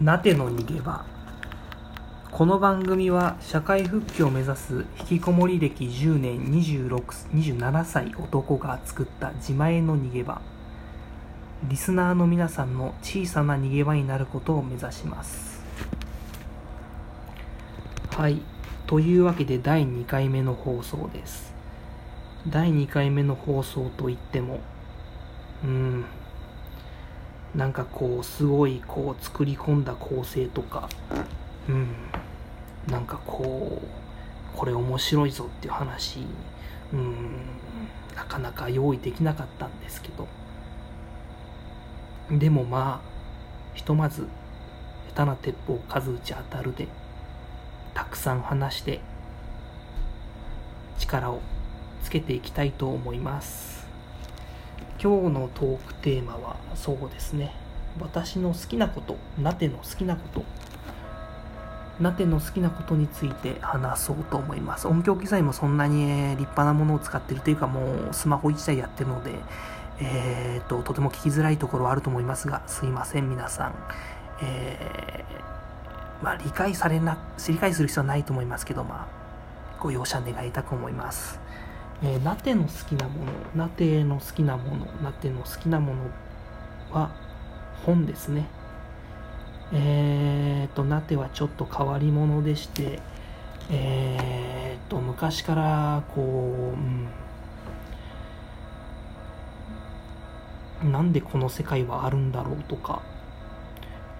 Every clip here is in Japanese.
なての逃げ場。この番組は社会復帰を目指す引きこもり歴10年27歳男が作った自前の逃げ場。リスナーの皆さんの小さな逃げ場になることを目指します。はい。というわけで第2回目の放送です。第2回目の放送といってもうん。なんかこうすごいこう作り込んだ構成とかうん。なんかこうこれ面白いぞっていう話うん。なかなか用意できなかったんですけど。でもまあひとまず下手な鉄砲数打ち当たるでたくさん話して力をつけていきたいと思います。今日のトークテーマはそうですね。私の好きなことなての好きなことなての好きなことについて話そうと思います。音響機材もそんなに立派なものを使ってるというかもうスマホ1台やってるのでえーと、とても聞きづらいところはあると思いますがすいません皆さん、えー、まあ、理解されな理解する必要はないと思いますけどまあご容赦願いたく思います。えー、ラテの好きなもの、ラテの好きなもの、ラテの好きなものは本ですね。えーと、ラテはちょっと変わり者でして、えーと、昔からこう、うん、なんでこの世界はあるんだろうとか、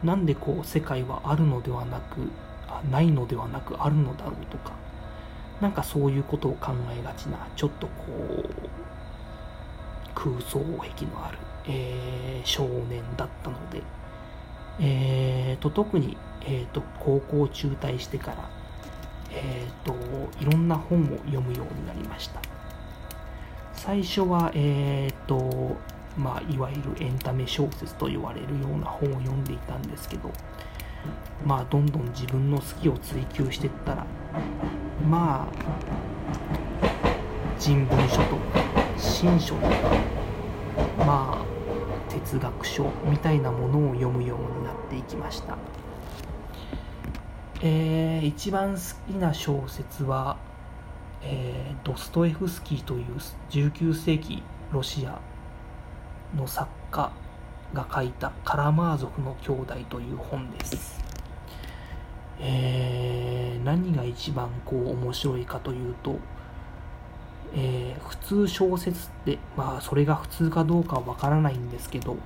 なんでこう世界はあるのではなく、ないのではなくあるのだろうとか、なんかそういうことを考えがちな、ちょっとこう、空想癖のある、えー、少年だったので、えーと、特に、えーと、高校中退してから、えーと、いろんな本を読むようになりました。最初は、えーと、まあ、いわゆるエンタメ小説と言われるような本を読んでいたんですけど、まあ、どんどん自分の好きを追求していったら、まあ人文書とか新書とかまあ哲学書みたいなものを読むようになっていきました。えー、一番好きな小説は、えー、ドストエフスキーという19世紀ロシアの作家が書いた「カラマーゾフの兄弟」という本です。えー、何が一番こう面白いかというと、えー、普通小説ってまあそれが普通かどうかはわからないんですけど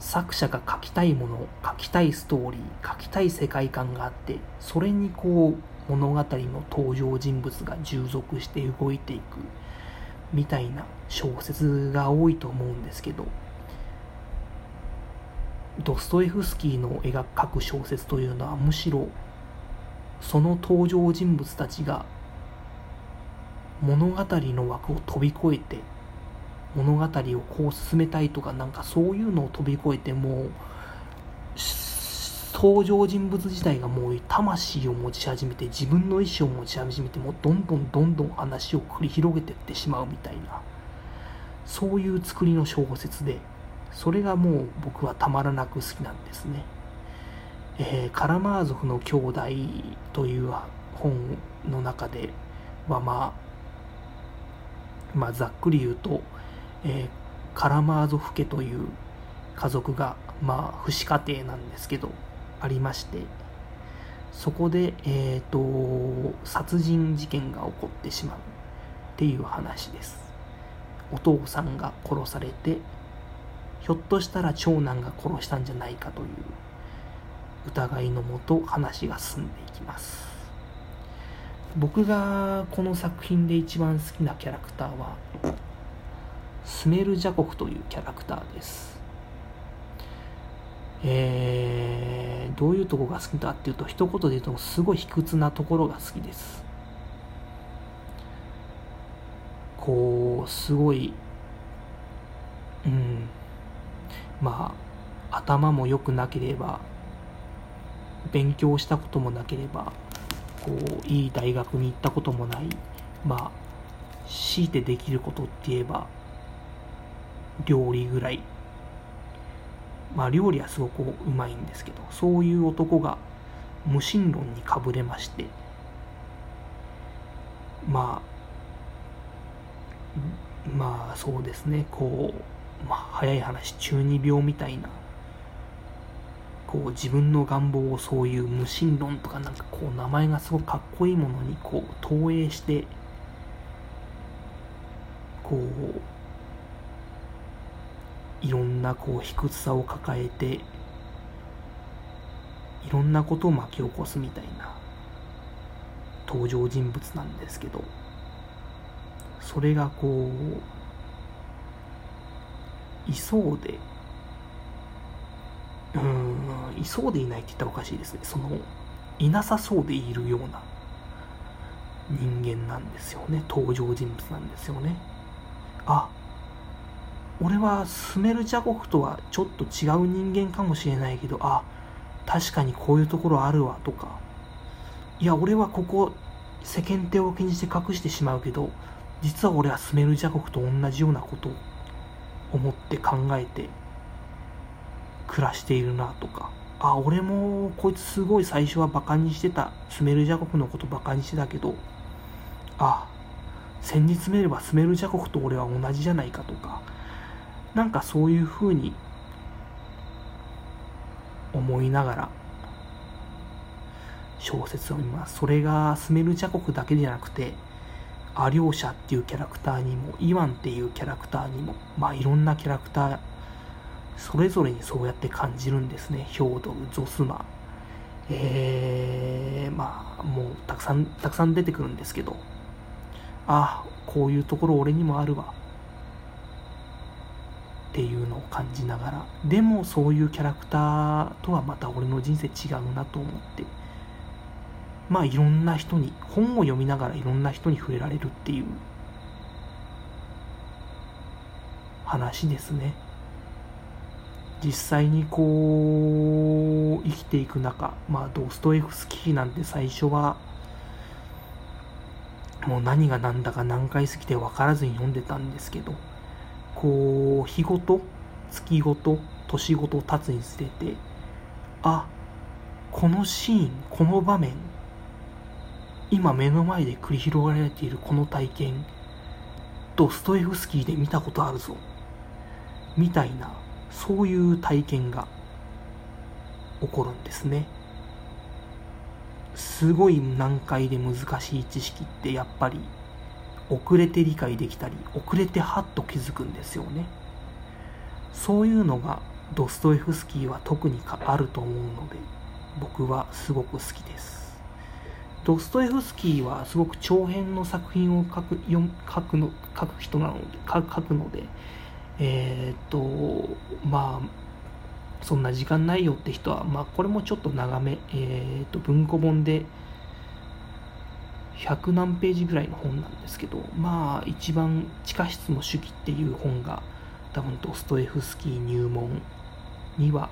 作者が書きたいもの書きたいストーリー書きたい世界観があってそれにこう物語の登場人物が従属して動いていくみたいな小説が多いと思うんですけどドストエフスキーの描く小説というのはむしろその登場人物たちが物語の枠を飛び越えて物語をこう進めたいとかなんかそういうのを飛び越えてもう登場人物自体がもう魂を持ち始めて自分の意思を持ち始めてもうどんどんどんどん話を繰り広げていってしまうみたいなそういう作りの小説でそれがもう僕はたまらなく好きなんですね。えー、カラマーゾフの兄弟という本の中ではまあ、まあ、ざっくり言うと、えー、カラマーゾフ家という家族がまあ父子家庭なんですけどありましてそこで、えーと殺人事件が起こってしまうっていう話ですお父さんが殺されてひょっとしたら長男が殺したんじゃないかという疑いのもと話が進んでいきます。僕がこの作品で一番好きなキャラクターはスメルジャコフというキャラクターです。えー、どういうとこが好きかっていうと一言で言うとすごい卑屈なところが好きです。こうすごいうんまあ頭も良くなければ勉強したこともなければこういい大学に行ったこともないまあ強いてできることって言えば料理ぐらい。まあ料理はすごくうまいんですけどそういう男が無神論にかぶれましてまあまあそうですねこう、まあ、早い話中二病みたいなこう自分の願望をそういう無神論とかなんかこう名前がすごくかっこいいものにこう投影してこういろんなこう卑屈さを抱えていろんなことを巻き起こすみたいな登場人物なんですけどそれがこういそうで。うんいそうでいないって言ったらおかしいですね。そのいなさそうでいるような人間なんですよね。登場人物なんですよね。あ俺はスメルジャゴフとはちょっと違う人間かもしれないけどあ確かにこういうところあるわとか。いや俺はここ世間体を気にして隠してしまうけど実は俺はスメルジャゴフと同じようなことを思って考えて暮らしているなとかあ俺もこいつすごい最初はバカにしてたスメルジャゴフのことバカにしてたけどあ先日見ればスメルジャゴフと俺は同じじゃないかとかなんかそういうふうに思いながら小説を見ます。それがスメルジャゴフだけじゃなくてアリョーシャっていうキャラクターにもイワンっていうキャラクターにもまあいろんなキャラクターそれぞれにそうやって感じるんですね。ヒョードルゾスマ。えー、まあもうたくさんたくさん出てくるんですけど。ああこういうところ俺にもあるわ。っていうのを感じながら。でもそういうキャラクターとはまた俺の人生違うなと思って。まあいろんな人に本を読みながらいろんな人に触れられるっていう。話ですね。実際にこう生きていく中まあドストエフスキーなんて最初はもう何が何だか何回過ぎて分からずに読んでたんですけどこう日ごと月ごと年ごと経つにつれてあこのシーンこの場面今目の前で繰り広げられているこの体験ドストエフスキーで見たことあるぞ。みたいなそういう体験が起こるんですね。すごい難解で難しい知識ってやっぱり遅れて理解できたり遅れてハッと気づくんですよね。そういうのがドストエフスキーは特にあると思うので僕はすごく好きです。ドストエフスキーはすごく長編の作品を書く読書くの書く人なので書くのでえー、っとまあそんな時間ないよって人は、まあ、これもちょっと長め、えー、っと文庫本で100何ページぐらいの本なんですけどまあ一番地下室の手記っていう本が多分ドストエフスキー入門には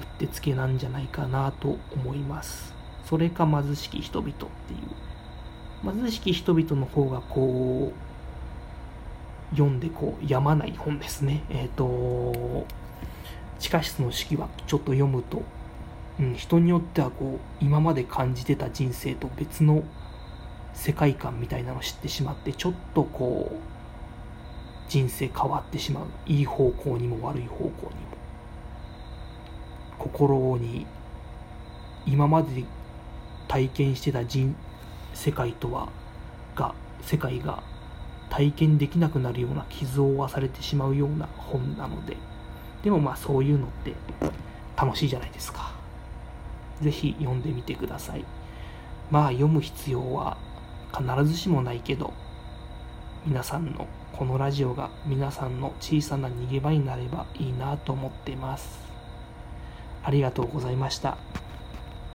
うってつけなんじゃないかなと思います。それか貧しき人々っていう。貧しき人々の方がこう読んでこうやまない本ですね。えっ、ー、と地下室の式はちょっと読むと、うん、人によってはこう今まで感じてた人生と別の世界観みたいなのを知ってしまってちょっとこう人生変わってしまう。いい方向にも悪い方向にも。心に今まで体験してた人世界とはが世界が体験できなくなるような傷を負わされてしまうような本なのででもまあそういうのって楽しいじゃないですか。是非読んでみてください。まあ読む必要は必ずしもないけど皆さんのこのラジオが皆さんの小さな逃げ場になればいいなと思っています。ありがとうございました。